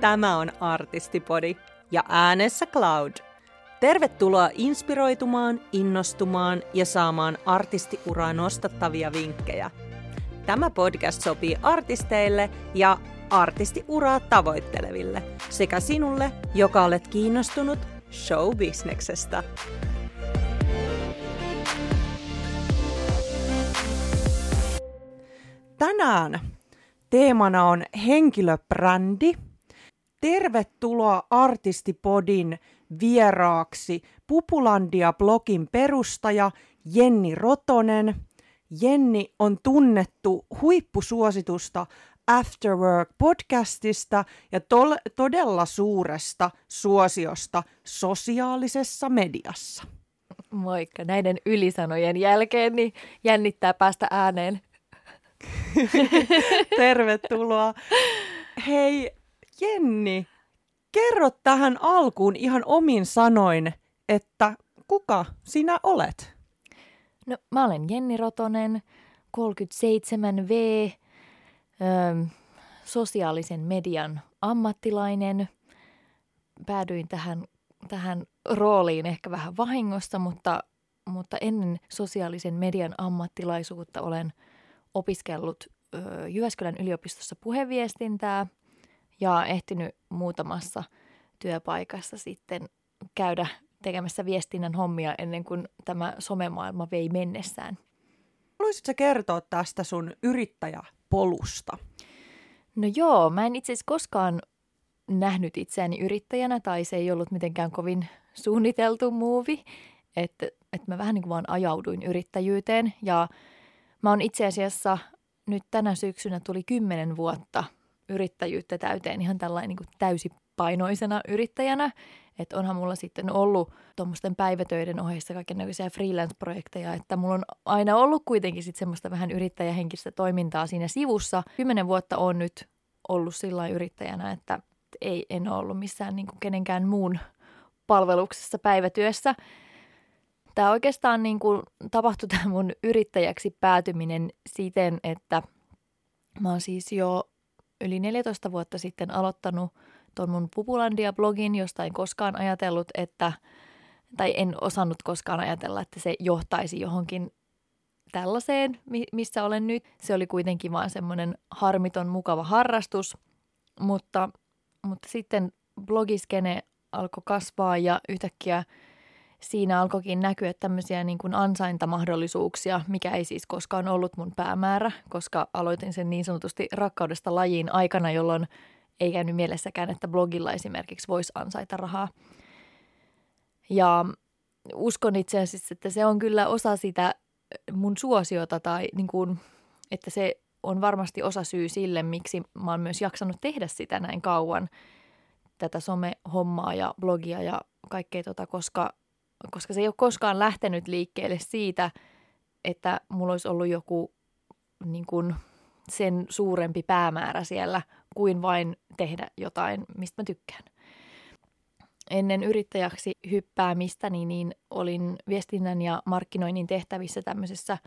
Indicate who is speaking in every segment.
Speaker 1: Tämä on Artistipodi ja äänessä Cloud. Tervetuloa inspiroitumaan, innostumaan ja saamaan artistiuraa nostattavia vinkkejä. Tämä podcast sopii artisteille ja artistiuraa tavoitteleville sekä sinulle, joka olet kiinnostunut showbisneksestä. Tänään teemana on henkilöbrändi. Tervetuloa Artistipodin vieraaksi Pupulandia-blogin perustaja Jenni Rotonen. Jenni on tunnettu huippusuositusta Afterwork-podcastista ja tol- todella suuresta suosiosta sosiaalisessa mediassa.
Speaker 2: Moikka. Näiden ylisanojen jälkeen niin jännittää päästä ääneen.
Speaker 1: Tervetuloa. Hei Jenni, kerro tähän alkuun ihan omin sanoin, että kuka sinä olet?
Speaker 2: No mä olen Jenni Rotonen, 37V, öö, sosiaalisen median ammattilainen. Päädyin tähän, tähän rooliin ehkä vähän vahingosta, mutta, mutta ennen sosiaalisen median ammattilaisuutta olen opiskellut ö, Jyväskylän yliopistossa puheviestintää ja ehtinyt muutamassa työpaikassa sitten käydä tekemässä viestinnän hommia ennen kuin tämä somemaailma vei mennessään.
Speaker 1: Haluaisitko kertoa tästä sun yrittäjäpolusta?
Speaker 2: No joo, mä en itse asiassa koskaan nähnyt itseäni yrittäjänä tai se ei ollut mitenkään kovin suunniteltu muuvi, että, että mä vähän niin kuin vaan ajauduin yrittäjyyteen ja mä oon itse asiassa nyt tänä syksynä tuli kymmenen vuotta yrittäjyyttä täyteen ihan tällainen niin kuin täysipainoisena yrittäjänä. Että onhan mulla sitten ollut tuommoisten päivätöiden ohessa kaikenlaisia freelance-projekteja, että mulla on aina ollut kuitenkin sitten semmoista vähän yrittäjähenkistä toimintaa siinä sivussa. Kymmenen vuotta on nyt ollut sillä yrittäjänä, että ei, en ole ollut missään niin kuin kenenkään muun palveluksessa päivätyössä. Tämä oikeastaan niin kuin tapahtui tämä mun yrittäjäksi päätyminen siten, että mä oon siis jo yli 14 vuotta sitten aloittanut tuon mun Pupulandia-blogin, josta en koskaan ajatellut, että, tai en osannut koskaan ajatella, että se johtaisi johonkin tällaiseen, missä olen nyt. Se oli kuitenkin vaan semmoinen harmiton, mukava harrastus, mutta, mutta sitten blogiskene alkoi kasvaa ja yhtäkkiä siinä alkoikin näkyä tämmöisiä niin kuin ansaintamahdollisuuksia, mikä ei siis koskaan ollut mun päämäärä, koska aloitin sen niin sanotusti rakkaudesta lajiin aikana, jolloin ei käynyt mielessäkään, että blogilla esimerkiksi voisi ansaita rahaa. Ja uskon itse asiassa, että se on kyllä osa sitä mun suosiota tai niin kuin, että se on varmasti osa syy sille, miksi mä oon myös jaksanut tehdä sitä näin kauan, tätä some-hommaa ja blogia ja kaikkea tota, koska, koska se ei ole koskaan lähtenyt liikkeelle siitä, että mulla olisi ollut joku niin kuin, sen suurempi päämäärä siellä kuin vain tehdä jotain, mistä mä tykkään. Ennen yrittäjäksi hyppäämistä niin, niin olin viestinnän ja markkinoinnin tehtävissä tämmöisessä,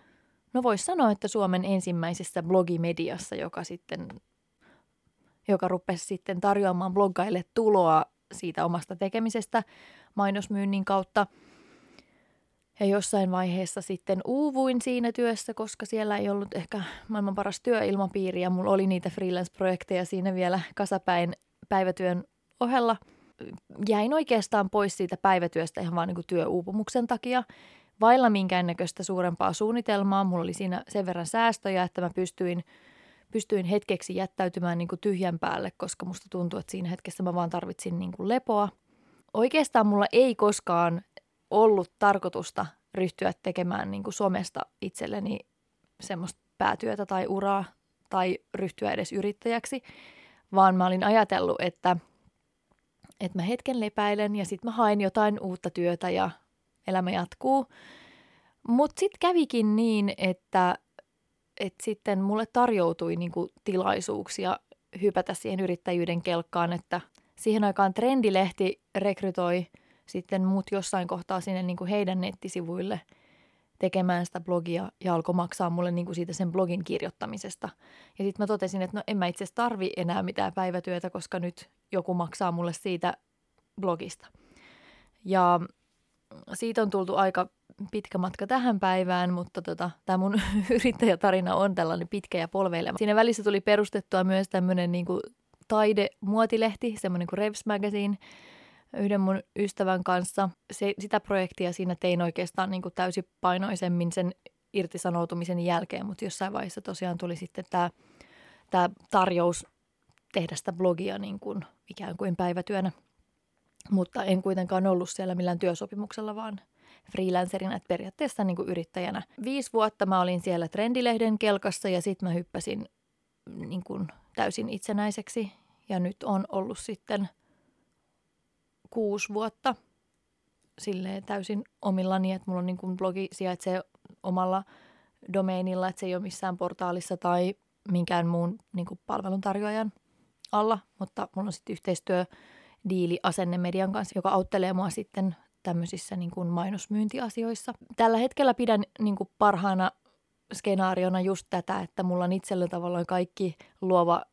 Speaker 2: no voisi sanoa, että Suomen ensimmäisessä blogimediassa, joka sitten joka rupesi sitten tarjoamaan bloggaille tuloa siitä omasta tekemisestä mainosmyynnin kautta – ja jossain vaiheessa sitten uuvuin siinä työssä, koska siellä ei ollut ehkä maailman paras työilmapiiri ja mulla oli niitä freelance-projekteja siinä vielä kasapäin päivätyön ohella. Jäin oikeastaan pois siitä päivätyöstä ihan vaan niin työuupumuksen takia. Vailla minkäännäköistä suurempaa suunnitelmaa. Mulla oli siinä sen verran säästöjä, että mä pystyin, pystyin hetkeksi jättäytymään niin tyhjän päälle, koska musta tuntui, että siinä hetkessä mä vaan tarvitsin niin lepoa. Oikeastaan mulla ei koskaan ollut tarkoitusta ryhtyä tekemään niin kuin somesta itselleni semmoista päätyötä tai uraa tai ryhtyä edes yrittäjäksi, vaan mä olin ajatellut, että, että mä hetken lepäilen ja sitten mä haen jotain uutta työtä ja elämä jatkuu. Mutta sitten kävikin niin, että, että sitten mulle tarjoutui niinku tilaisuuksia hypätä siihen yrittäjyyden kelkkaan, että siihen aikaan Trendilehti rekrytoi – sitten muut jossain kohtaa sinne niin kuin heidän nettisivuille tekemään sitä blogia ja alkoi maksaa mulle niin kuin siitä sen blogin kirjoittamisesta. Ja sitten mä totesin, että no en mä itse tarvi enää mitään päivätyötä, koska nyt joku maksaa mulle siitä blogista. Ja siitä on tultu aika pitkä matka tähän päivään, mutta tota, tämä mun yrittäjätarina on tällainen pitkä ja polveileva. Siinä välissä tuli perustettua myös tämmöinen niin taide-muotilehti, semmoinen kuin Revs Magazine, yhden mun ystävän kanssa. Se, sitä projektia siinä tein oikeastaan niin kuin täysipainoisemmin sen irtisanoutumisen jälkeen, mutta jossain vaiheessa tosiaan tuli sitten tämä, tämä tarjous tehdä sitä blogia niin kuin ikään kuin päivätyönä. Mutta en kuitenkaan ollut siellä millään työsopimuksella, vaan freelancerina, että periaatteessa niin kuin yrittäjänä. Viisi vuotta mä olin siellä Trendilehden kelkassa ja sitten mä hyppäsin niin kuin täysin itsenäiseksi. Ja nyt on ollut sitten – kuusi vuotta silleen täysin omillani, että mulla on niin kuin blogi sijaitsee omalla domeinilla, että se ei ole missään portaalissa tai minkään muun niin kuin palveluntarjoajan alla, mutta mulla on sitten yhteistyö diili Asenne-median kanssa, joka auttelee mua sitten tämmöisissä niin kuin mainosmyyntiasioissa. Tällä hetkellä pidän niin kuin parhaana skenaariona just tätä, että mulla on itsellä tavallaan kaikki luova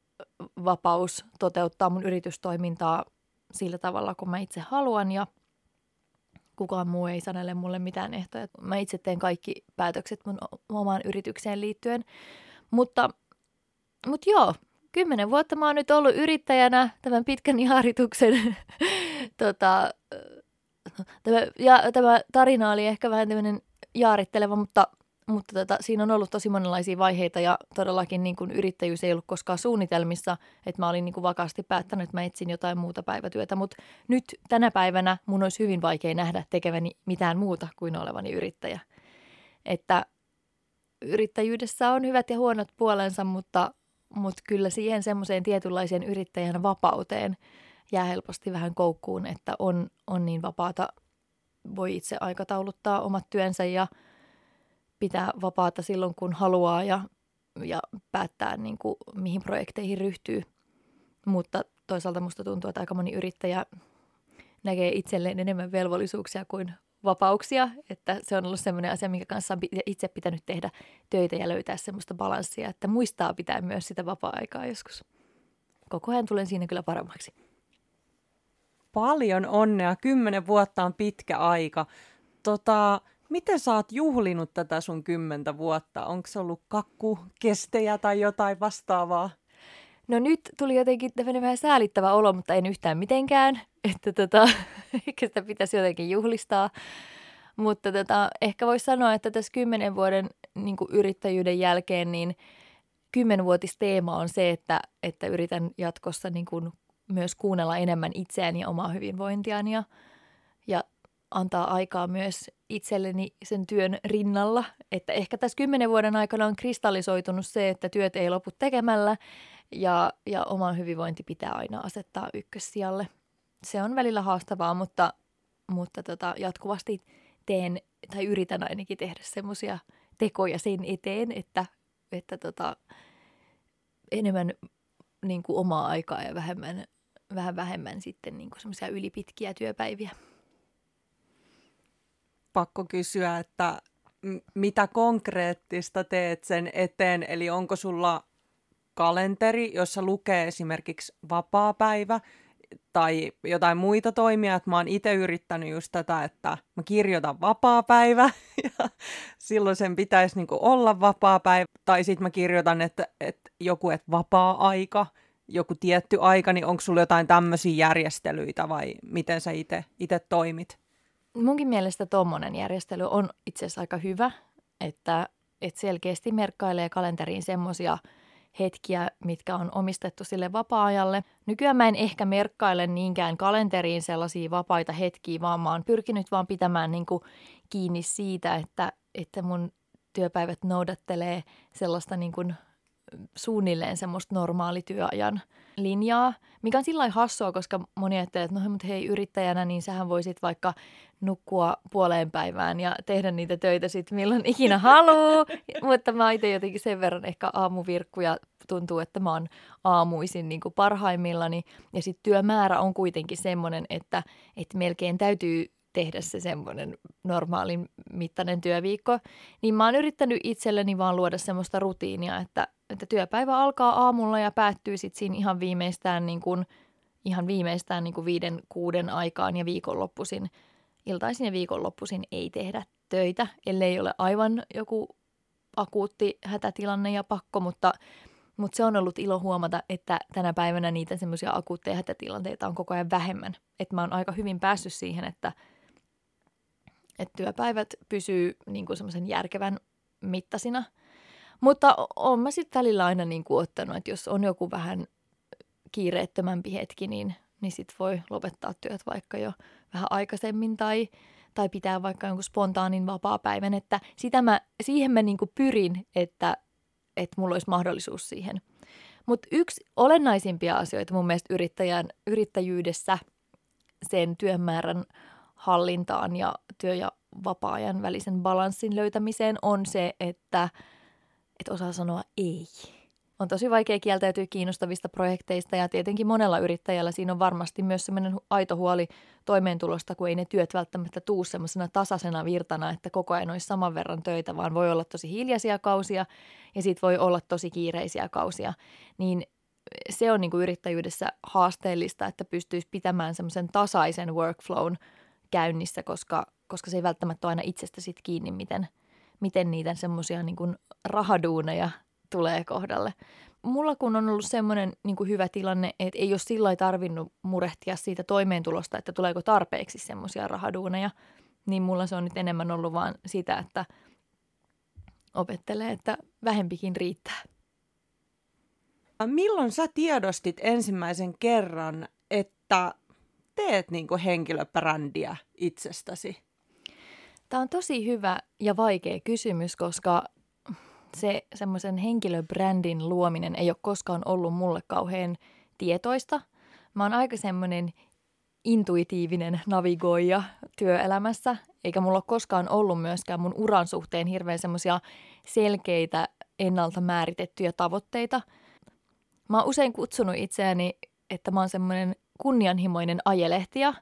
Speaker 2: vapaus toteuttaa mun yritystoimintaa sillä tavalla, kun mä itse haluan ja kukaan muu ei sanele mulle mitään ehtoja. Mä itse teen kaikki päätökset mun omaan yritykseen liittyen. Mutta, mutta joo, kymmenen vuotta mä oon nyt ollut yrittäjänä tämän pitkän jaarituksen. tota, tämä, ja tämä tarina oli ehkä vähän tämmöinen jaaritteleva, mutta mutta tota, siinä on ollut tosi monenlaisia vaiheita ja todellakin niin kuin yrittäjyys ei ollut koskaan suunnitelmissa, että mä olin niin kuin vakaasti päättänyt, että mä etsin jotain muuta päivätyötä, mutta nyt tänä päivänä mun olisi hyvin vaikea nähdä tekeväni mitään muuta kuin olevani yrittäjä. Että yrittäjyydessä on hyvät ja huonot puolensa, mutta, mutta kyllä siihen semmoiseen tietynlaiseen yrittäjän vapauteen jää helposti vähän koukkuun, että on, on niin vapaata, voi itse aikatauluttaa omat työnsä ja – pitää vapaata silloin, kun haluaa ja, ja päättää, niin kuin, mihin projekteihin ryhtyy. Mutta toisaalta musta tuntuu, että aika moni yrittäjä näkee itselleen enemmän velvollisuuksia kuin vapauksia, että se on ollut sellainen asia, minkä kanssa on itse pitänyt tehdä töitä ja löytää semmoista balanssia, että muistaa pitää myös sitä vapaa-aikaa joskus. Koko ajan tulen siinä kyllä paremmaksi.
Speaker 1: Paljon onnea. Kymmenen vuotta on pitkä aika. Tota, Miten sä oot juhlinut tätä sun kymmentä vuotta? Onko se ollut kakkukestejä tai jotain vastaavaa?
Speaker 2: No nyt tuli jotenkin vähän säälittävä olo, mutta en yhtään mitenkään. Että tota, ehkä sitä pitäisi jotenkin juhlistaa. Mutta tota, ehkä voisi sanoa, että tässä kymmenen vuoden niin yrittäjyyden jälkeen, niin kymmenvuotisteema on se, että, että yritän jatkossa niin myös kuunnella enemmän itseäni ja omaa hyvinvointiani ja antaa aikaa myös itselleni sen työn rinnalla. Että ehkä tässä kymmenen vuoden aikana on kristallisoitunut se, että työt ei lopu tekemällä ja, ja oma hyvinvointi pitää aina asettaa ykkössijalle. Se on välillä haastavaa, mutta, mutta tota, jatkuvasti teen tai yritän ainakin tehdä semmoisia tekoja sen eteen, että, että tota, enemmän niin kuin omaa aikaa ja vähemmän, vähän vähemmän sitten niin kuin semmoisia ylipitkiä työpäiviä
Speaker 1: pakko kysyä, että mitä konkreettista teet sen eteen, eli onko sulla kalenteri, jossa lukee esimerkiksi vapaa-päivä tai jotain muita toimia, että mä oon itse yrittänyt just tätä, että mä kirjoitan vapaa-päivä ja silloin sen pitäisi niinku olla vapaa-päivä, tai sitten mä kirjoitan, että, että joku, että vapaa-aika, joku tietty aika, niin onko sulla jotain tämmöisiä järjestelyitä vai miten sä itse toimit?
Speaker 2: Munkin mielestä tuommoinen järjestely on itse asiassa aika hyvä, että, että selkeästi merkkailee kalenteriin semmoisia hetkiä, mitkä on omistettu sille vapaa-ajalle. Nykyään mä en ehkä merkkaile niinkään kalenteriin sellaisia vapaita hetkiä, vaan mä oon pyrkinyt vaan pitämään niin kuin kiinni siitä, että, että mun työpäivät noudattelee sellaista niin kuin suunnilleen semmoista normaalityöajan linjaa, mikä on sillä hassua, koska moni ajattelee, että no mutta hei yrittäjänä, niin sähän voisit vaikka nukkua puoleen päivään ja tehdä niitä töitä sitten milloin ikinä haluaa. mutta mä itse jotenkin sen verran ehkä aamuvirkku ja tuntuu, että mä oon aamuisin niin kuin parhaimmillani. Ja sitten työmäärä on kuitenkin semmoinen, että, että melkein täytyy tehdä se semmoinen normaalin mittainen työviikko. Niin mä oon yrittänyt itselleni vaan luoda semmoista rutiinia, että, että työpäivä alkaa aamulla ja päättyy sitten siinä ihan viimeistään niin kuin, ihan viimeistään niin kuin viiden, kuuden aikaan ja viikonloppuisin. Iltaisin ja viikonloppuisin ei tehdä töitä, ellei ole aivan joku akuutti hätätilanne ja pakko, mutta, mutta se on ollut ilo huomata, että tänä päivänä niitä semmoisia akuutteja hätätilanteita on koko ajan vähemmän. Että mä oon aika hyvin päässyt siihen, että, että työpäivät pysyy niin kuin semmoisen järkevän mittasina. Mutta on mä sitten välillä aina niin kuin ottanut, että jos on joku vähän kiireettömämpi hetki, niin, niin sitten voi lopettaa työt vaikka jo vähän aikaisemmin tai, tai pitää vaikka jonkun spontaanin vapaa-päivän, että sitä mä, siihen mä niinku pyrin, että, että mulla olisi mahdollisuus siihen. Mutta yksi olennaisimpia asioita mun mielestä yrittäjän, yrittäjyydessä sen työmäärän hallintaan ja työ- ja vapaa-ajan välisen balanssin löytämiseen on se, että, että osaa sanoa ei on tosi vaikea kieltäytyä kiinnostavista projekteista ja tietenkin monella yrittäjällä siinä on varmasti myös semmoinen aito huoli toimeentulosta, kun ei ne työt välttämättä tuu semmoisena tasaisena virtana, että koko ajan olisi saman verran töitä, vaan voi olla tosi hiljaisia kausia ja sitten voi olla tosi kiireisiä kausia. Niin se on niin kuin yrittäjyydessä haasteellista, että pystyisi pitämään semmoisen tasaisen workflown käynnissä, koska, koska se ei välttämättä ole aina itsestä sit kiinni, miten, miten niitä semmoisia niin rahaduuneja tulee kohdalle. Mulla kun on ollut semmoinen niin hyvä tilanne, että ei ole sillä tarvinnut murehtia siitä toimeentulosta, että tuleeko tarpeeksi semmoisia rahaduuneja, niin mulla se on nyt enemmän ollut vaan sitä, että opettelee, että vähempikin riittää.
Speaker 1: Milloin sä tiedostit ensimmäisen kerran, että teet niin henkilöbrändiä itsestäsi?
Speaker 2: Tämä on tosi hyvä ja vaikea kysymys, koska se semmoisen henkilöbrändin luominen ei ole koskaan ollut mulle kauhean tietoista. Mä oon aika semmoinen intuitiivinen navigoija työelämässä, eikä mulla ole koskaan ollut myöskään mun uran suhteen hirveän semmoisia selkeitä ennalta määritettyjä tavoitteita. Mä oon usein kutsunut itseäni, että mä oon semmoinen kunnianhimoinen ajelehtiä,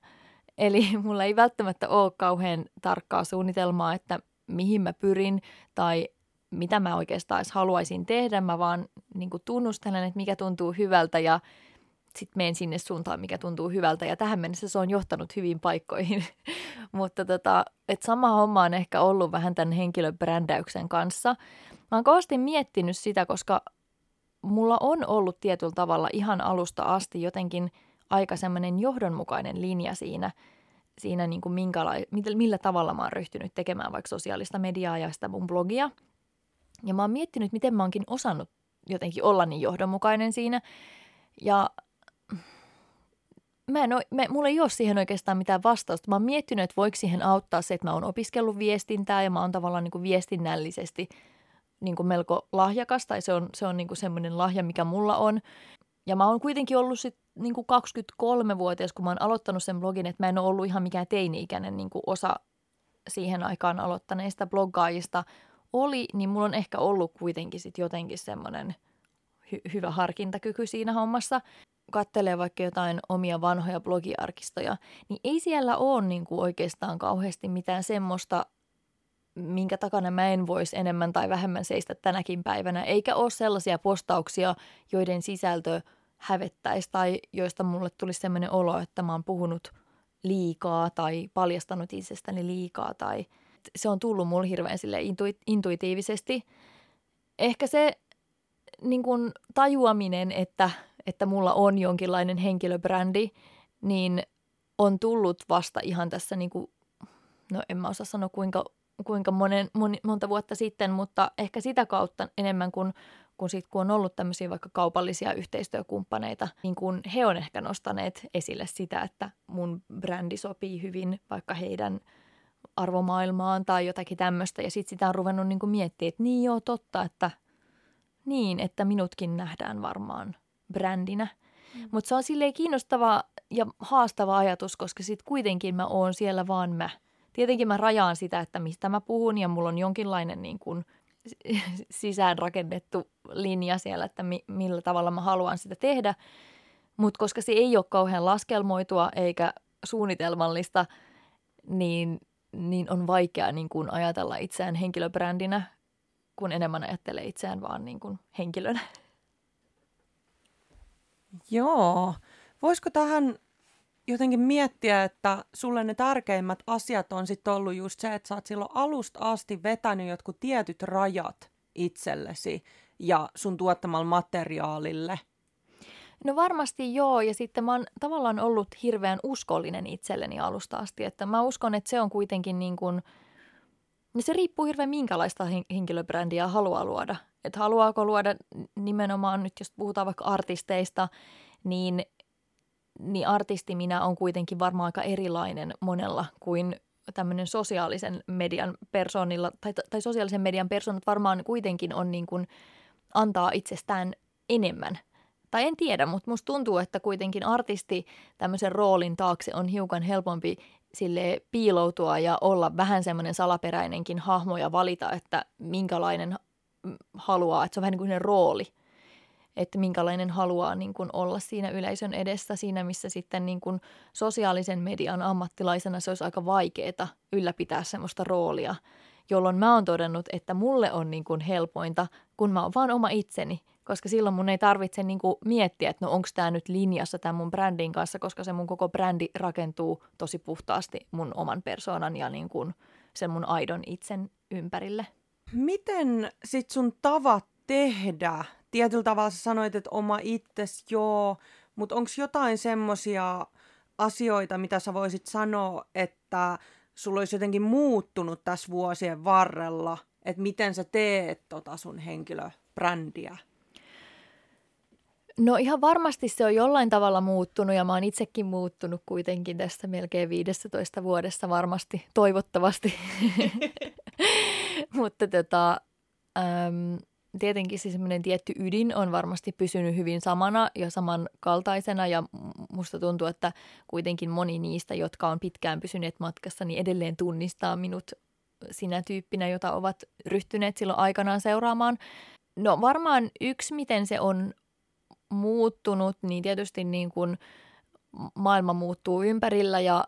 Speaker 2: eli mulla ei välttämättä ole kauhean tarkkaa suunnitelmaa, että mihin mä pyrin tai mitä mä oikeastaan edes haluaisin tehdä. Mä vaan niin tunnustelen, että mikä tuntuu hyvältä ja sitten menen sinne suuntaan, mikä tuntuu hyvältä. Ja tähän mennessä se on johtanut hyvin paikkoihin. Mutta tota, et sama homma on ehkä ollut vähän tämän henkilöbrändäyksen kanssa. Mä oon kovasti miettinyt sitä, koska mulla on ollut tietyllä tavalla ihan alusta asti jotenkin aika semmoinen johdonmukainen linja siinä, siinä niin kuin minkäla- millä tavalla mä oon ryhtynyt tekemään vaikka sosiaalista mediaa ja sitä mun blogia – ja mä oon miettinyt, miten mä oonkin osannut jotenkin olla niin johdonmukainen siinä. Ja mä en ole, mä, mulla ei ole siihen oikeastaan mitään vastausta. Mä oon miettinyt, että voiko siihen auttaa se, että mä oon opiskellut viestintää ja mä oon tavallaan niin kuin viestinnällisesti niin kuin melko lahjakas tai se on, se on niin kuin semmoinen lahja, mikä mulla on. Ja mä oon kuitenkin ollut sit niin kuin 23-vuotias, kun mä oon aloittanut sen blogin, että mä en ole ollut ihan mikään teini-ikäinen niin kuin osa siihen aikaan aloittaneista bloggaajista – oli, niin mulla on ehkä ollut kuitenkin sit jotenkin semmoinen hy- hyvä harkintakyky siinä hommassa. Kattelee vaikka jotain omia vanhoja blogiarkistoja, niin ei siellä ole niin kuin oikeastaan kauheasti mitään semmoista, minkä takana mä en voisi enemmän tai vähemmän seistä tänäkin päivänä, eikä ole sellaisia postauksia, joiden sisältö hävettäisi tai joista mulle tulisi sellainen olo, että mä oon puhunut liikaa tai paljastanut itsestäni liikaa tai – se on tullut mulle hirveän sille intu- intuitiivisesti. Ehkä se niin kuin tajuaminen, että, että mulla on jonkinlainen henkilöbrändi, niin on tullut vasta ihan tässä, niin kuin, no en mä osaa sanoa kuinka, kuinka monen, mon, monta vuotta sitten, mutta ehkä sitä kautta enemmän kuin, kun, sit, kun on ollut tämmöisiä vaikka kaupallisia yhteistyökumppaneita, niin kun he on ehkä nostaneet esille sitä, että mun brändi sopii hyvin vaikka heidän – arvomaailmaan tai jotakin tämmöistä. Ja sitten sitä on ruvennut niin miettimään, että niin joo, totta, että niin, että minutkin nähdään varmaan brändinä. Mm. Mutta se on silleen kiinnostava ja haastava ajatus, koska sitten kuitenkin mä oon siellä vaan mä. Tietenkin mä rajaan sitä, että mistä mä puhun ja mulla on jonkinlainen niin kuin sisäänrakennettu linja siellä, että mi- millä tavalla mä haluan sitä tehdä. Mutta koska se ei ole kauhean laskelmoitua eikä suunnitelmallista – niin, niin on vaikea niin kuin ajatella itseään henkilöbrändinä, kun enemmän ajattelee itseään vaan niin kuin henkilönä.
Speaker 1: Joo. Voisiko tähän jotenkin miettiä, että sulle ne tärkeimmät asiat on sitten ollut just se, että sä oot silloin alusta asti vetänyt jotkut tietyt rajat itsellesi ja sun tuottamalla materiaalille?
Speaker 2: No varmasti joo, ja sitten mä oon tavallaan ollut hirveän uskollinen itselleni alusta asti, että mä uskon, että se on kuitenkin niin kuin, niin se riippuu hirveän minkälaista henkilöbrändiä haluaa luoda. Että haluaako luoda nimenomaan nyt, jos puhutaan vaikka artisteista, niin, niin artisti minä on kuitenkin varmaan aika erilainen monella kuin tämmöinen sosiaalisen median persoonilla, tai, tai sosiaalisen median persoonat varmaan kuitenkin on niin kuin, antaa itsestään enemmän. Tai en tiedä, mutta musta tuntuu, että kuitenkin artisti tämmöisen roolin taakse on hiukan helpompi sille piiloutua ja olla vähän semmoinen salaperäinenkin hahmo ja valita, että minkälainen haluaa, että se on vähän niin kuin rooli, että minkälainen haluaa niin kuin olla siinä yleisön edessä, siinä missä sitten niin kuin sosiaalisen median ammattilaisena se olisi aika vaikeaa ylläpitää semmoista roolia, jolloin mä oon todennut, että mulle on niin kuin helpointa, kun mä oon vaan oma itseni, koska silloin mun ei tarvitse niin kuin miettiä, että no onko tämä nyt linjassa tämän mun brändin kanssa, koska se mun koko brändi rakentuu tosi puhtaasti mun oman persoonan ja niin kuin sen mun aidon itsen ympärille.
Speaker 1: Miten sit sun tavat tehdä? Tietyllä tavalla sä sanoit, että oma itses, joo, mutta onko jotain semmoisia asioita, mitä sä voisit sanoa, että sulla olisi jotenkin muuttunut tässä vuosien varrella, että miten sä teet tota sun henkilöbrändiä?
Speaker 2: No ihan varmasti se on jollain tavalla muuttunut ja mä oon itsekin muuttunut kuitenkin tästä melkein 15 vuodessa varmasti, toivottavasti. Mutta tota, äm, tietenkin siis semmoinen tietty ydin on varmasti pysynyt hyvin samana ja samankaltaisena ja musta tuntuu, että kuitenkin moni niistä, jotka on pitkään pysyneet matkassa, niin edelleen tunnistaa minut sinä tyyppinä, jota ovat ryhtyneet silloin aikanaan seuraamaan. No varmaan yksi, miten se on muuttunut, niin tietysti niin kuin maailma muuttuu ympärillä ja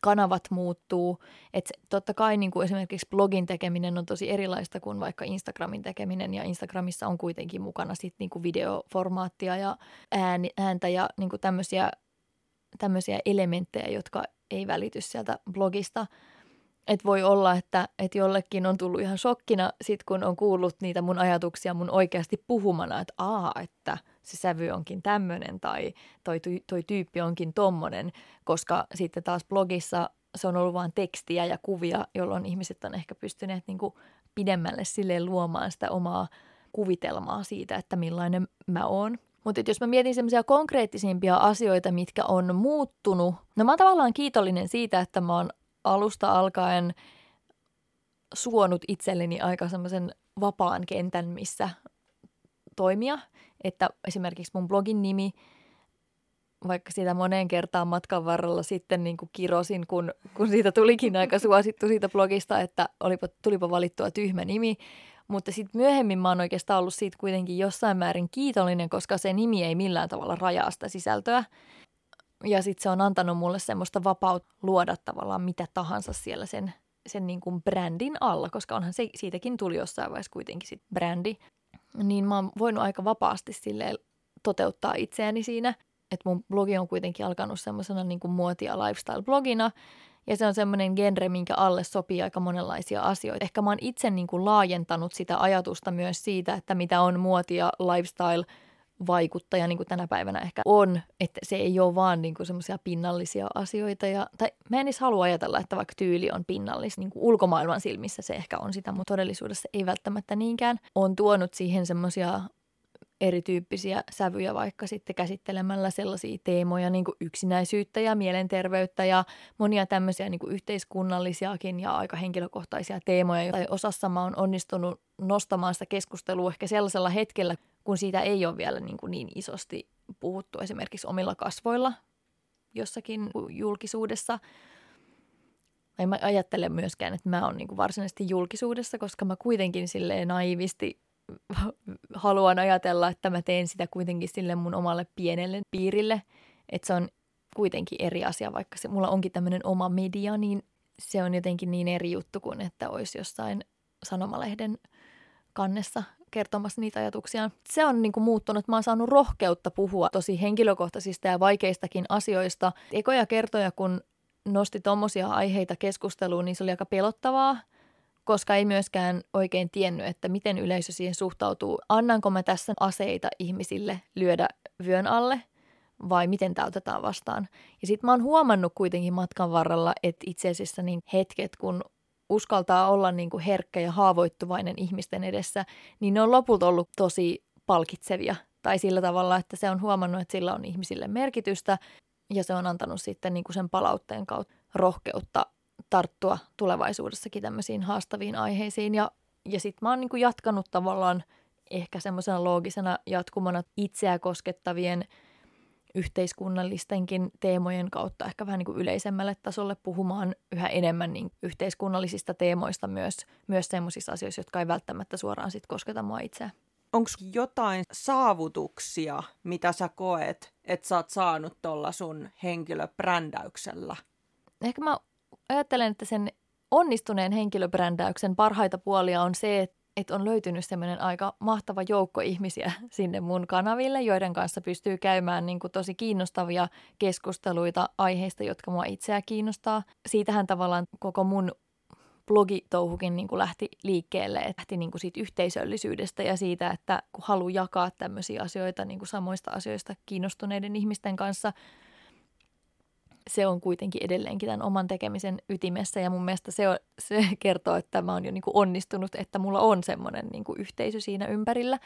Speaker 2: kanavat muuttuu. Että totta kai niin kuin esimerkiksi blogin tekeminen on tosi erilaista kuin vaikka Instagramin tekeminen ja Instagramissa on kuitenkin mukana sit niin kuin videoformaattia ja ääntä ja niin kuin tämmöisiä, tämmöisiä elementtejä, jotka ei välity sieltä blogista. Että voi olla, että, että jollekin on tullut ihan shokkina sit kun on kuullut niitä mun ajatuksia mun oikeasti puhumana, että aa, että – se sävy onkin tämmöinen tai toi, toi tyyppi onkin tommonen, koska sitten taas blogissa se on ollut vain tekstiä ja kuvia, jolloin ihmiset on ehkä pystyneet niin kuin pidemmälle silleen luomaan sitä omaa kuvitelmaa siitä, että millainen mä oon. Mutta jos mä mietin semmoisia konkreettisimpia asioita, mitkä on muuttunut, no mä oon tavallaan kiitollinen siitä, että mä oon alusta alkaen suonut itselleni aika semmoisen vapaan kentän, missä toimia. Että esimerkiksi mun blogin nimi, vaikka sitä moneen kertaan matkan varrella sitten niin kuin kirosin, kun, kun siitä tulikin aika suosittu siitä blogista, että olipa, tulipa valittua tyhmä nimi. Mutta sitten myöhemmin mä oon oikeastaan ollut siitä kuitenkin jossain määrin kiitollinen, koska se nimi ei millään tavalla rajaa sitä sisältöä. Ja sitten se on antanut mulle semmoista vapautta luoda tavallaan mitä tahansa siellä sen, sen niin kuin brändin alla, koska onhan se, siitäkin tuli jossain vaiheessa kuitenkin sit brändi niin mä oon voinut aika vapaasti sille toteuttaa itseäni siinä. Että mun blogi on kuitenkin alkanut semmoisena niin kuin muoti- ja lifestyle-blogina, ja se on semmoinen genre, minkä alle sopii aika monenlaisia asioita. Ehkä mä oon itse niin kuin laajentanut sitä ajatusta myös siitä, että mitä on muoti ja lifestyle – vaikuttaja, niin kuin tänä päivänä ehkä on, että se ei ole vaan niin semmoisia pinnallisia asioita. Ja, tai mä en edes halua ajatella, että vaikka tyyli on pinnallis, niin kuin ulkomaailman silmissä se ehkä on sitä, mutta todellisuudessa ei välttämättä niinkään. On tuonut siihen semmoisia erityyppisiä sävyjä vaikka sitten käsittelemällä sellaisia teemoja niin kuin yksinäisyyttä ja mielenterveyttä ja monia tämmöisiä niin kuin yhteiskunnallisiakin ja aika henkilökohtaisia teemoja. Tai osassa mä oon onnistunut nostamaan sitä keskustelua ehkä sellaisella hetkellä, kun siitä ei ole vielä niin, kuin niin isosti puhuttu esimerkiksi omilla kasvoilla jossakin julkisuudessa. En mä ajattele myöskään, että mä oon niin kuin varsinaisesti julkisuudessa, koska mä kuitenkin silleen naivisti haluan ajatella, että mä teen sitä kuitenkin sille mun omalle pienelle piirille. Että se on kuitenkin eri asia, vaikka se mulla onkin tämmöinen oma media, niin se on jotenkin niin eri juttu kuin että olisi jossain sanomalehden kannessa kertomassa niitä ajatuksia. Se on niin kuin muuttunut. Mä oon saanut rohkeutta puhua tosi henkilökohtaisista ja vaikeistakin asioista. Ekoja kertoja, kun nosti tommosia aiheita keskusteluun, niin se oli aika pelottavaa, koska ei myöskään oikein tiennyt, että miten yleisö siihen suhtautuu. Annanko mä tässä aseita ihmisille lyödä vyön alle vai miten tämä otetaan vastaan. Ja sitten mä oon huomannut kuitenkin matkan varrella, että itse asiassa niin hetket, kun uskaltaa olla niin kuin herkkä ja haavoittuvainen ihmisten edessä, niin ne on lopulta ollut tosi palkitsevia. Tai sillä tavalla, että se on huomannut, että sillä on ihmisille merkitystä ja se on antanut sitten niin kuin sen palautteen kautta rohkeutta tarttua tulevaisuudessakin tämmöisiin haastaviin aiheisiin. Ja, ja sitten mä oon niin kuin jatkanut tavallaan ehkä semmoisena loogisena jatkumona itseä koskettavien – yhteiskunnallistenkin teemojen kautta ehkä vähän niin kuin yleisemmälle tasolle puhumaan yhä enemmän niin yhteiskunnallisista teemoista myös, myös sellaisissa asioissa, jotka ei välttämättä suoraan sit kosketa mua itseä.
Speaker 1: Onko jotain saavutuksia, mitä sä koet, että sä oot saanut tuolla sun henkilöbrändäyksellä?
Speaker 2: Ehkä mä ajattelen, että sen onnistuneen henkilöbrändäyksen parhaita puolia on se, että että on löytynyt semmoinen aika mahtava joukko ihmisiä sinne mun kanaville, joiden kanssa pystyy käymään niin kuin tosi kiinnostavia keskusteluita aiheista, jotka mua itseä kiinnostaa. Siitähän tavallaan koko mun blogitouhukin niin kuin lähti liikkeelle, että lähti niin kuin siitä yhteisöllisyydestä ja siitä, että kun haluaa jakaa tämmöisiä asioita niin kuin samoista asioista kiinnostuneiden ihmisten kanssa – se on kuitenkin edelleenkin tämän oman tekemisen ytimessä ja mun mielestä se, on, se kertoo, että mä oon jo niin kuin onnistunut, että mulla on semmoinen niin kuin yhteisö siinä ympärillä.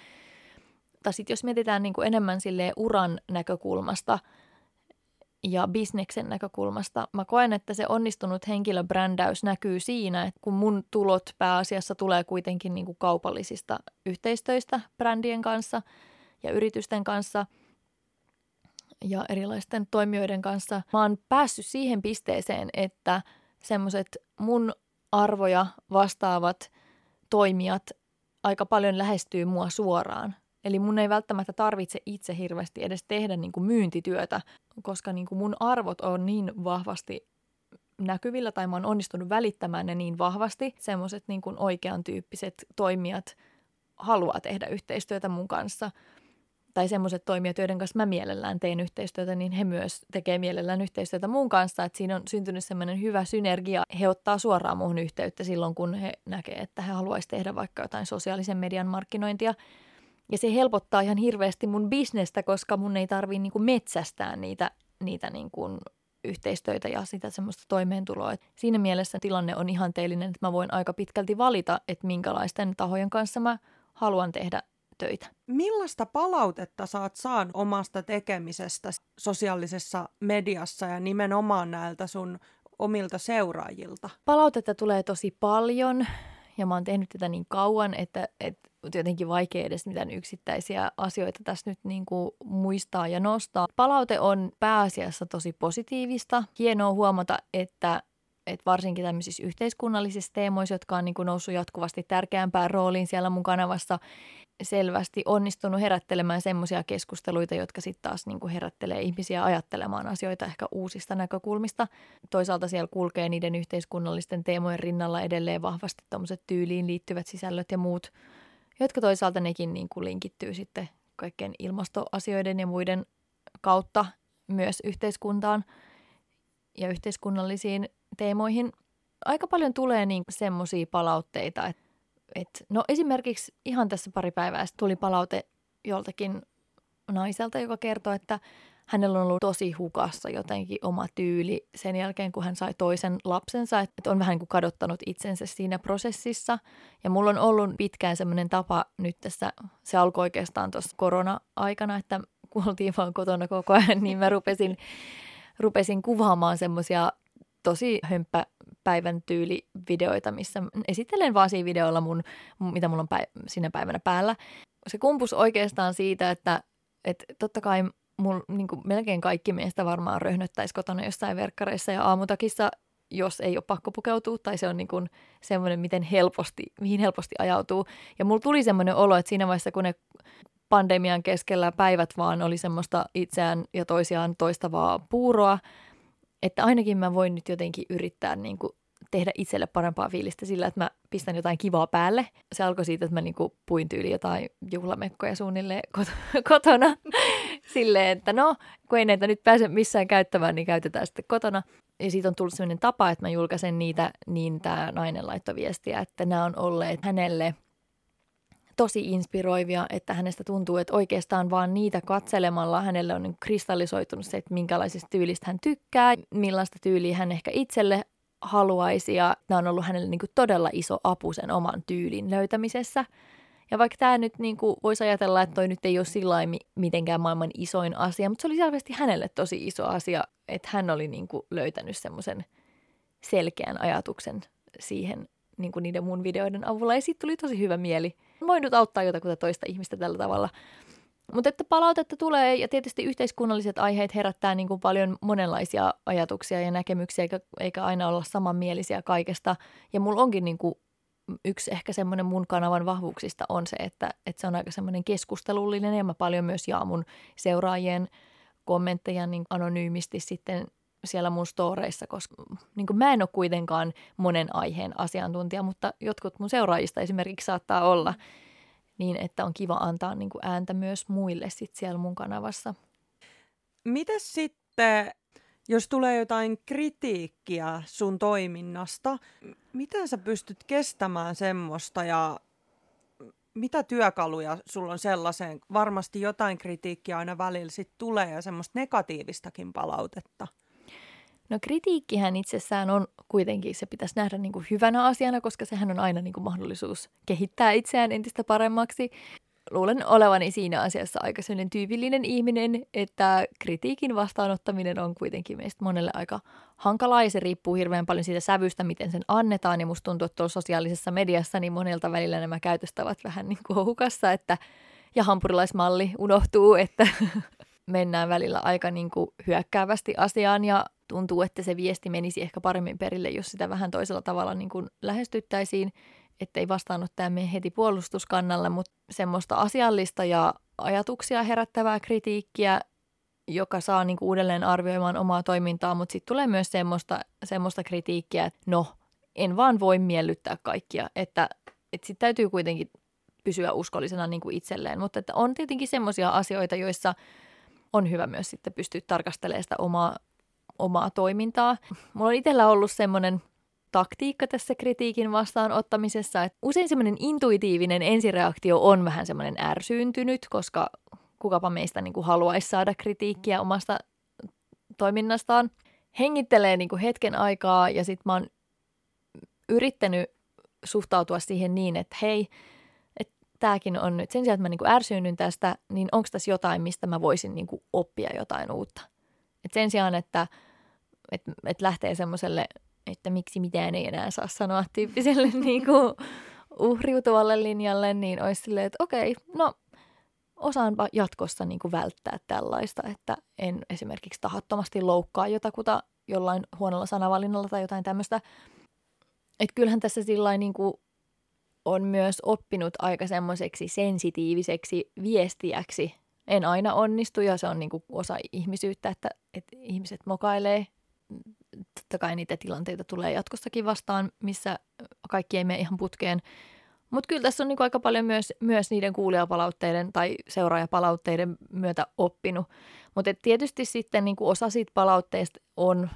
Speaker 2: Tai sitten jos mietitään niin kuin enemmän sille uran näkökulmasta ja bisneksen näkökulmasta, mä koen, että se onnistunut henkilöbrändäys näkyy siinä, että kun mun tulot pääasiassa tulee kuitenkin niin kuin kaupallisista yhteistöistä brändien kanssa ja yritysten kanssa – ja erilaisten toimijoiden kanssa. Mä oon päässyt siihen pisteeseen, että semmoiset mun arvoja vastaavat toimijat aika paljon lähestyy mua suoraan. Eli mun ei välttämättä tarvitse itse hirveästi edes tehdä niin kuin myyntityötä, koska niin kuin mun arvot on niin vahvasti näkyvillä tai mä oon onnistunut välittämään ne niin vahvasti. Semmoiset niin kuin oikean tyyppiset toimijat haluaa tehdä yhteistyötä mun kanssa – tai semmoiset toimijat, joiden kanssa mä mielellään teen yhteistyötä, niin he myös tekee mielellään yhteistyötä mun kanssa. Että siinä on syntynyt semmoinen hyvä synergia. He ottaa suoraan muuhun yhteyttä silloin, kun he näkee, että he haluaisivat tehdä vaikka jotain sosiaalisen median markkinointia. Ja se helpottaa ihan hirveästi mun bisnestä, koska mun ei tarvii niinku metsästää niitä, niitä niinku yhteistyötä ja sitä semmoista toimeentuloa. Et siinä mielessä tilanne on ihan teellinen, että mä voin aika pitkälti valita, että minkälaisten tahojen kanssa mä haluan tehdä töitä.
Speaker 1: Millaista palautetta saat saan omasta tekemisestä sosiaalisessa mediassa ja nimenomaan näiltä sun omilta seuraajilta?
Speaker 2: Palautetta tulee tosi paljon ja mä oon tehnyt tätä niin kauan, että, että jotenkin vaikea edes mitään yksittäisiä asioita tässä nyt niin kuin muistaa ja nostaa. Palaute on pääasiassa tosi positiivista. Hienoa huomata, että että varsinkin tämmöisissä yhteiskunnallisissa teemoissa, jotka on niin kuin noussut jatkuvasti tärkeämpään rooliin siellä mun kanavassa, selvästi onnistunut herättelemään semmoisia keskusteluita, jotka sitten taas niin kuin herättelee ihmisiä ajattelemaan asioita ehkä uusista näkökulmista. Toisaalta siellä kulkee niiden yhteiskunnallisten teemojen rinnalla edelleen vahvasti tuommoiset tyyliin liittyvät sisällöt ja muut, jotka toisaalta nekin niin kuin linkittyy sitten kaikkien ilmastoasioiden ja muiden kautta myös yhteiskuntaan ja yhteiskunnallisiin teemoihin. Aika paljon tulee niin semmoisia palautteita, että et, no esimerkiksi ihan tässä pari päivää tuli palaute joltakin naiselta, joka kertoi, että hänellä on ollut tosi hukassa jotenkin oma tyyli sen jälkeen, kun hän sai toisen lapsensa, että on vähän kuin kadottanut itsensä siinä prosessissa. Ja mulla on ollut pitkään semmoinen tapa nyt tässä, se alkoi oikeastaan tuossa korona-aikana, että kun oltiin vaan kotona koko ajan, niin mä rupesin, rupesin kuvaamaan semmoisia tosi hömppä päivän tyylivideoita, missä esittelen vaan siinä videolla mun, mitä mulla on päiv- sinä päivänä päällä. Se kumpus oikeastaan siitä, että, että totta kai mul, niin kuin melkein kaikki meistä varmaan röhnöttäisi kotona jossain verkkareissa ja aamutakissa, jos ei ole pakko pukeutua, tai se on niin kuin semmoinen, miten helposti, mihin helposti ajautuu. Ja mulla tuli semmoinen olo, että siinä vaiheessa, kun ne pandemian keskellä päivät vaan oli semmoista itseään ja toisiaan toistavaa puuroa, että ainakin mä voin nyt jotenkin yrittää niin kuin tehdä itselle parempaa fiilistä sillä, että mä pistän jotain kivaa päälle. Se alkoi siitä, että mä niinku puin tyyli jotain juhlamekkoja suunnilleen kot- kotona. Silleen, että no, kun ei näitä nyt pääse missään käyttämään, niin käytetään sitten kotona. Ja siitä on tullut sellainen tapa, että mä julkaisen niitä, niin tämä nainen laittoi viestiä, että nämä on olleet hänelle tosi inspiroivia, että hänestä tuntuu, että oikeastaan vaan niitä katselemalla hänelle on niin kristallisoitunut se, että minkälaisesta tyylistä hän tykkää, millaista tyyliä hän ehkä itselle haluaisi ja tämä on ollut hänelle niin kuin todella iso apu sen oman tyylin löytämisessä. Ja vaikka tämä nyt niin kuin voisi ajatella, että toi nyt ei ole sillä mitenkään maailman isoin asia, mutta se oli selvästi hänelle tosi iso asia, että hän oli niin kuin löytänyt semmoisen selkeän ajatuksen siihen niin kuin niiden mun videoiden avulla. Ja siitä tuli tosi hyvä mieli. Voinut auttaa jotakuta toista ihmistä tällä tavalla. Mutta että palautetta tulee ja tietysti yhteiskunnalliset aiheet herättää niin kuin paljon monenlaisia ajatuksia ja näkemyksiä, eikä, eikä aina olla samanmielisiä kaikesta. Ja mulla onkin niin kuin yksi ehkä semmoinen mun kanavan vahvuuksista on se, että, että se on aika semmoinen keskustelullinen ja mä paljon myös jaa mun seuraajien kommentteja niin anonyymisti sitten siellä mun storeissa, koska niin kuin mä en ole kuitenkaan monen aiheen asiantuntija, mutta jotkut mun seuraajista esimerkiksi saattaa olla, niin että on kiva antaa niin kuin ääntä myös muille sit siellä mun kanavassa.
Speaker 1: Mites sitten, jos tulee jotain kritiikkiä sun toiminnasta, miten sä pystyt kestämään semmoista ja mitä työkaluja sulla on sellaiseen? Varmasti jotain kritiikkiä aina välillä sit tulee ja semmoista negatiivistakin palautetta.
Speaker 2: No kritiikkihän itsessään on kuitenkin, se pitäisi nähdä niin kuin hyvänä asiana, koska sehän on aina niin kuin mahdollisuus kehittää itseään entistä paremmaksi. Luulen olevani siinä asiassa aika sellainen tyypillinen ihminen, että kritiikin vastaanottaminen on kuitenkin meistä monelle aika hankalaa ja se riippuu hirveän paljon siitä sävystä, miten sen annetaan. Ja musta tuntuu, että tuolla sosiaalisessa mediassa niin monelta välillä nämä käytöstavat vähän niin kuin hukassa, että ja hampurilaismalli unohtuu, että mennään välillä aika niin kuin hyökkäävästi asiaan ja tuntuu, että se viesti menisi ehkä paremmin perille, jos sitä vähän toisella tavalla niin kuin lähestyttäisiin, ettei vastaanottaja mene heti puolustuskannalle, mutta semmoista asiallista ja ajatuksia herättävää kritiikkiä, joka saa niin kuin uudelleen arvioimaan omaa toimintaa, mutta sitten tulee myös semmoista, semmoista kritiikkiä, että no, en vaan voi miellyttää kaikkia, että, että sitten täytyy kuitenkin pysyä uskollisena niin kuin itselleen, mutta että on tietenkin semmoisia asioita, joissa on hyvä myös sitten pystyä tarkastelemaan sitä omaa omaa toimintaa. Mulla on itsellä ollut semmoinen taktiikka tässä kritiikin vastaanottamisessa, että usein semmoinen intuitiivinen ensireaktio on vähän semmoinen ärsyyntynyt, koska kukapa meistä niin kuin haluaisi saada kritiikkiä omasta toiminnastaan. Hengittelee niin kuin hetken aikaa ja sitten mä oon yrittänyt suhtautua siihen niin, että hei, tämäkin on nyt, sen sijaan, että mä niin kuin ärsyynnyn tästä, niin onko tässä jotain, mistä mä voisin niin kuin oppia jotain uutta. Et sen sijaan, että et, et lähtee semmoiselle, että miksi mitään ei enää saa sanoa tyyppiselle niin kuin uhriutuvalle linjalle, niin olisi silleen, että okei, no osaanpa jatkossa niin kuin välttää tällaista, että en esimerkiksi tahattomasti loukkaa jotakuta jollain huonolla sanavalinnalla tai jotain tämmöistä. Että kyllähän tässä sillä niin kuin on myös oppinut aika semmoiseksi sensitiiviseksi viestiäksi en aina onnistu ja se on niin kuin osa ihmisyyttä, että, että ihmiset mokailee. Totta kai niitä tilanteita tulee jatkossakin vastaan, missä kaikki ei mene ihan putkeen. Mutta kyllä tässä on niin kuin aika paljon myös, myös niiden kuulijapalautteiden tai seuraajapalautteiden myötä oppinut. Mutta tietysti sitten niin kuin osa siitä palautteesta on,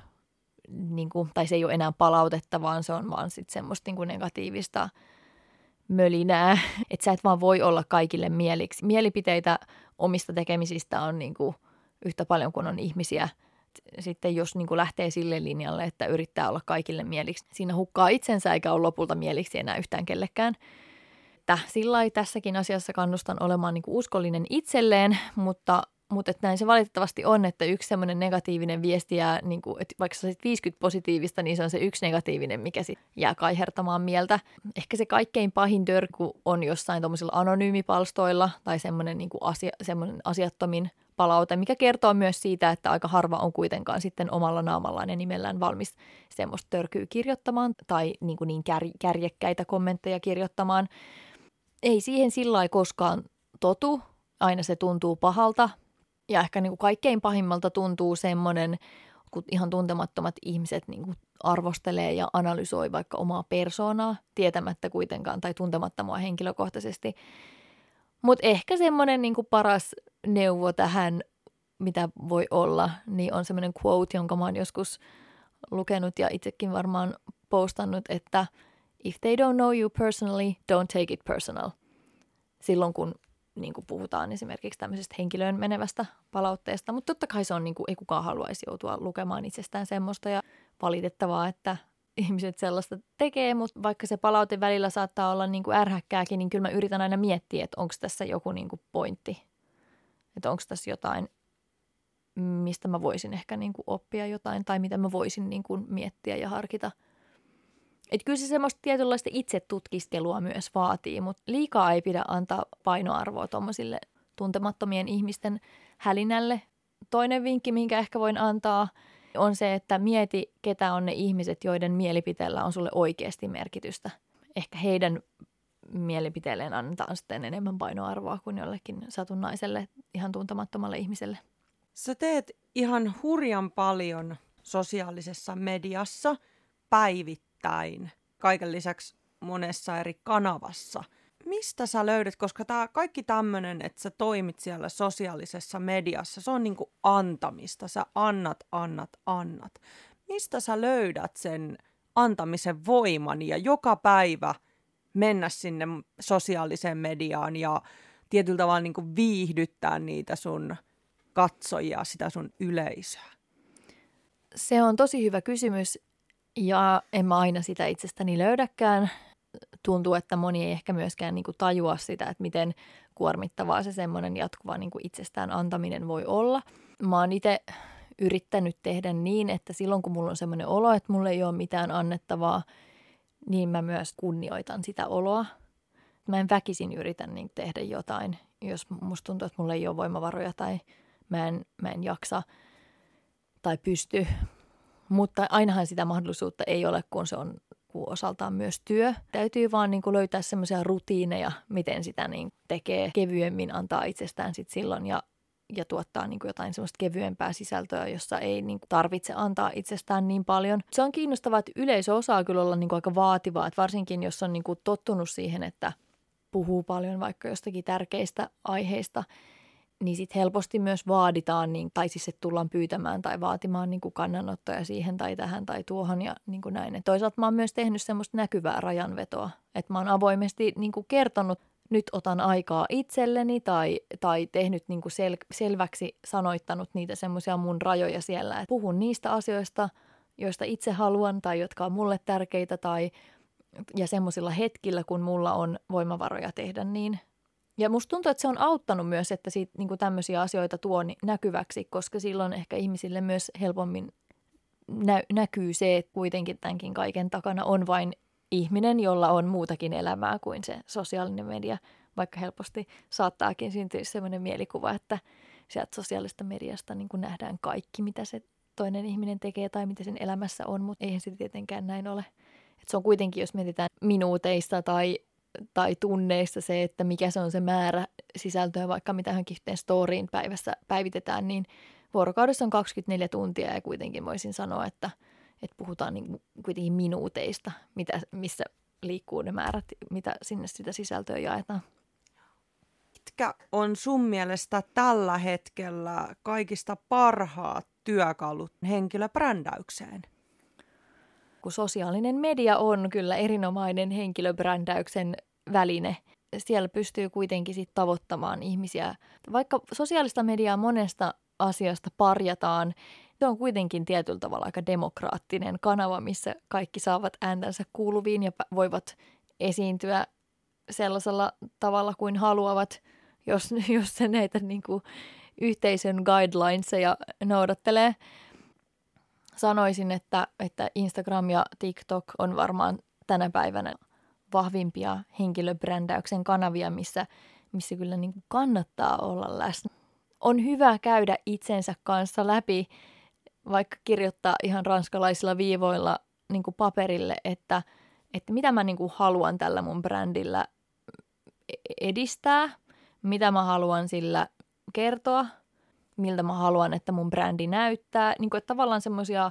Speaker 2: niin kuin, tai se ei ole enää palautetta, vaan se on vaan sitten semmoista niin kuin negatiivista mölinää. Että sä et vaan voi olla kaikille mieliksi. Mielipiteitä omista tekemisistä on niin kuin yhtä paljon kuin on ihmisiä. Sitten jos niin kuin lähtee sille linjalle, että yrittää olla kaikille mieliksi, siinä hukkaa itsensä eikä ole lopulta mieliksi enää yhtään kellekään. Sillä tässäkin asiassa kannustan olemaan niin kuin uskollinen itselleen, mutta mutta että näin se valitettavasti on, että yksi semmoinen negatiivinen viesti jää, niin kuin, että vaikka sä 50 positiivista, niin se on se yksi negatiivinen, mikä sit jää kaihertamaan mieltä. Ehkä se kaikkein pahin törku on jossain tuommoisilla anonyymipalstoilla tai semmoinen, niin asia, asiattomin palaute, mikä kertoo myös siitä, että aika harva on kuitenkaan sitten omalla naamallaan ja nimellään valmis semmoista törkyä kirjoittamaan tai niin, kuin niin kär, kärjekkäitä kommentteja kirjoittamaan. Ei siihen sillä koskaan totu, aina se tuntuu pahalta, ja ehkä niin kuin kaikkein pahimmalta tuntuu semmoinen, kun ihan tuntemattomat ihmiset niin kuin arvostelee ja analysoi vaikka omaa persoonaa, tietämättä kuitenkaan tai tuntematta mua henkilökohtaisesti. Mutta ehkä semmoinen niin paras neuvo tähän, mitä voi olla, niin on semmoinen quote, jonka mä oon joskus lukenut ja itsekin varmaan postannut, että if they don't know you personally, don't take it personal. Silloin kun niin kuin puhutaan esimerkiksi tämmöisestä henkilöön menevästä palautteesta, mutta totta kai se on, niin kuin, ei kukaan haluaisi joutua lukemaan itsestään semmoista ja valitettavaa, että ihmiset sellaista tekee, mutta vaikka se palaute välillä saattaa olla niin kuin ärhäkkääkin, niin kyllä mä yritän aina miettiä, että onko tässä joku niin kuin pointti, että onko tässä jotain, mistä mä voisin ehkä niin kuin oppia jotain tai mitä mä voisin niin kuin miettiä ja harkita – et kyllä se semmoista tietynlaista itsetutkiskelua myös vaatii, mutta liikaa ei pidä antaa painoarvoa tuommoisille tuntemattomien ihmisten hälinälle. Toinen vinkki, minkä ehkä voin antaa, on se, että mieti, ketä on ne ihmiset, joiden mielipiteellä on sulle oikeasti merkitystä. Ehkä heidän mielipiteelleen annetaan sitten enemmän painoarvoa kuin jollekin satunnaiselle, ihan tuntemattomalle ihmiselle.
Speaker 1: Sä teet ihan hurjan paljon sosiaalisessa mediassa päivit päivittäin, kaiken lisäksi monessa eri kanavassa. Mistä sä löydät, koska tämä kaikki tämmöinen, että sä toimit siellä sosiaalisessa mediassa, se on niinku antamista. Sä annat, annat, annat. Mistä sä löydät sen antamisen voiman ja joka päivä mennä sinne sosiaaliseen mediaan ja tietyllä tavalla niinku viihdyttää niitä sun katsojia, sitä sun yleisöä?
Speaker 2: Se on tosi hyvä kysymys ja en mä aina sitä itsestäni löydäkään. Tuntuu, että moni ei ehkä myöskään niin kuin tajua sitä, että miten kuormittavaa se semmoinen jatkuva niin kuin itsestään antaminen voi olla. Mä oon itse yrittänyt tehdä niin, että silloin kun mulla on semmoinen olo, että mulla ei ole mitään annettavaa, niin mä myös kunnioitan sitä oloa. Mä en väkisin yritä niin tehdä jotain, jos musta tuntuu, että mulla ei ole voimavaroja tai mä en, mä en jaksa tai pysty mutta ainahan sitä mahdollisuutta ei ole, kun se on osaltaan myös työ. Täytyy vaan niin kuin löytää semmoisia rutiineja, miten sitä niin tekee kevyemmin, antaa itsestään sit silloin ja, ja tuottaa niin kuin jotain semmoista kevyempää sisältöä, jossa ei niin kuin tarvitse antaa itsestään niin paljon. Se on kiinnostavaa, että yleisö osaa kyllä olla niin kuin aika vaativaa, että varsinkin jos on niin kuin tottunut siihen, että puhuu paljon vaikka jostakin tärkeistä aiheista – niin sitten helposti myös vaaditaan, niin, tai siis että tullaan pyytämään tai vaatimaan niin kuin kannanottoja siihen tai tähän tai tuohon ja niin kuin näin. Et toisaalta mä oon myös tehnyt semmoista näkyvää rajanvetoa, että mä oon avoimesti niin kuin kertonut, nyt otan aikaa itselleni tai, tai tehnyt niin kuin sel, selväksi sanoittanut niitä semmoisia mun rajoja siellä, että puhun niistä asioista, joista itse haluan tai jotka on mulle tärkeitä tai ja semmoisilla hetkillä, kun mulla on voimavaroja tehdä niin, ja musta tuntuu, että se on auttanut myös, että siitä, niin kuin tämmöisiä asioita tuo näkyväksi, koska silloin ehkä ihmisille myös helpommin nä- näkyy se, että kuitenkin tämänkin kaiken takana on vain ihminen, jolla on muutakin elämää kuin se sosiaalinen media, vaikka helposti saattaakin syntyä sellainen mielikuva, että sieltä sosiaalista mediasta niin kuin nähdään kaikki, mitä se toinen ihminen tekee tai mitä sen elämässä on, mutta eihän se tietenkään näin ole. Et se on kuitenkin, jos mietitään minuuteista tai tai tunneista se, että mikä se on se määrä sisältöä, vaikka mitä johonkin yhteen storyin päivässä päivitetään, niin vuorokaudessa on 24 tuntia ja kuitenkin voisin sanoa, että, että puhutaan niin kuitenkin minuuteista, mitä, missä liikkuu ne määrät, mitä sinne sitä sisältöä jaetaan.
Speaker 1: Mitkä on sun mielestä tällä hetkellä kaikista parhaat työkalut henkilöbrändäykseen?
Speaker 2: Kun sosiaalinen media on kyllä erinomainen henkilöbrändäyksen väline. Siellä pystyy kuitenkin sit tavoittamaan ihmisiä. Vaikka sosiaalista mediaa monesta asiasta parjataan, se on kuitenkin tietyllä tavalla aika demokraattinen kanava, missä kaikki saavat ääntänsä kuuluviin ja voivat esiintyä sellaisella tavalla kuin haluavat, jos, jos se näitä niin kuin, yhteisön guidelinesia noudattelee sanoisin, että, että Instagram ja TikTok on varmaan tänä päivänä vahvimpia henkilöbrändäyksen kanavia, missä, missä kyllä niin kannattaa olla läsnä. On hyvä käydä itsensä kanssa läpi, vaikka kirjoittaa ihan ranskalaisilla viivoilla niin paperille, että, että mitä mä niin haluan tällä mun brändillä edistää, mitä mä haluan sillä kertoa – miltä mä haluan, että mun brändi näyttää. Niin kuin, että tavallaan semmoisia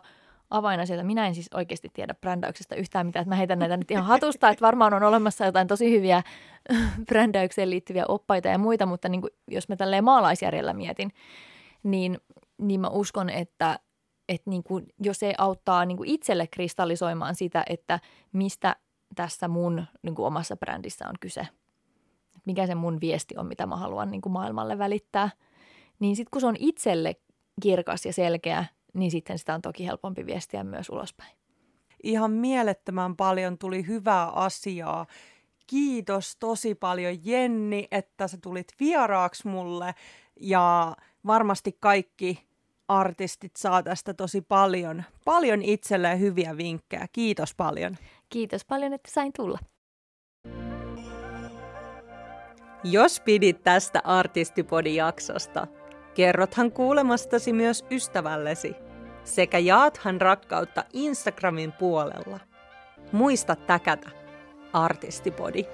Speaker 2: avainasioita. Minä en siis oikeasti tiedä brändäyksestä yhtään mitään, että mä heitän näitä nyt ihan hatusta, että varmaan on olemassa jotain tosi hyviä brändäykseen liittyviä oppaita ja muita, mutta niin kuin, jos mä tälleen maalaisjärjellä mietin, niin, niin mä uskon, että, että niin kuin, jos se auttaa niin kuin itselle kristallisoimaan sitä, että mistä tässä mun niin kuin omassa brändissä on kyse, mikä se mun viesti on, mitä mä haluan niin kuin maailmalle välittää, niin sitten kun se on itselle kirkas ja selkeä, niin sitten sitä on toki helpompi viestiä myös ulospäin.
Speaker 1: Ihan mielettömän paljon tuli hyvää asiaa. Kiitos tosi paljon Jenni, että sä tulit vieraaksi mulle ja varmasti kaikki artistit saa tästä tosi paljon, paljon itselleen hyviä vinkkejä. Kiitos paljon.
Speaker 2: Kiitos paljon, että sain tulla.
Speaker 1: Jos pidit tästä Artistipodi-jaksosta, kerrothan kuulemastasi myös ystävällesi sekä jaathan rakkautta Instagramin puolella. Muista täkätä Artistipodi.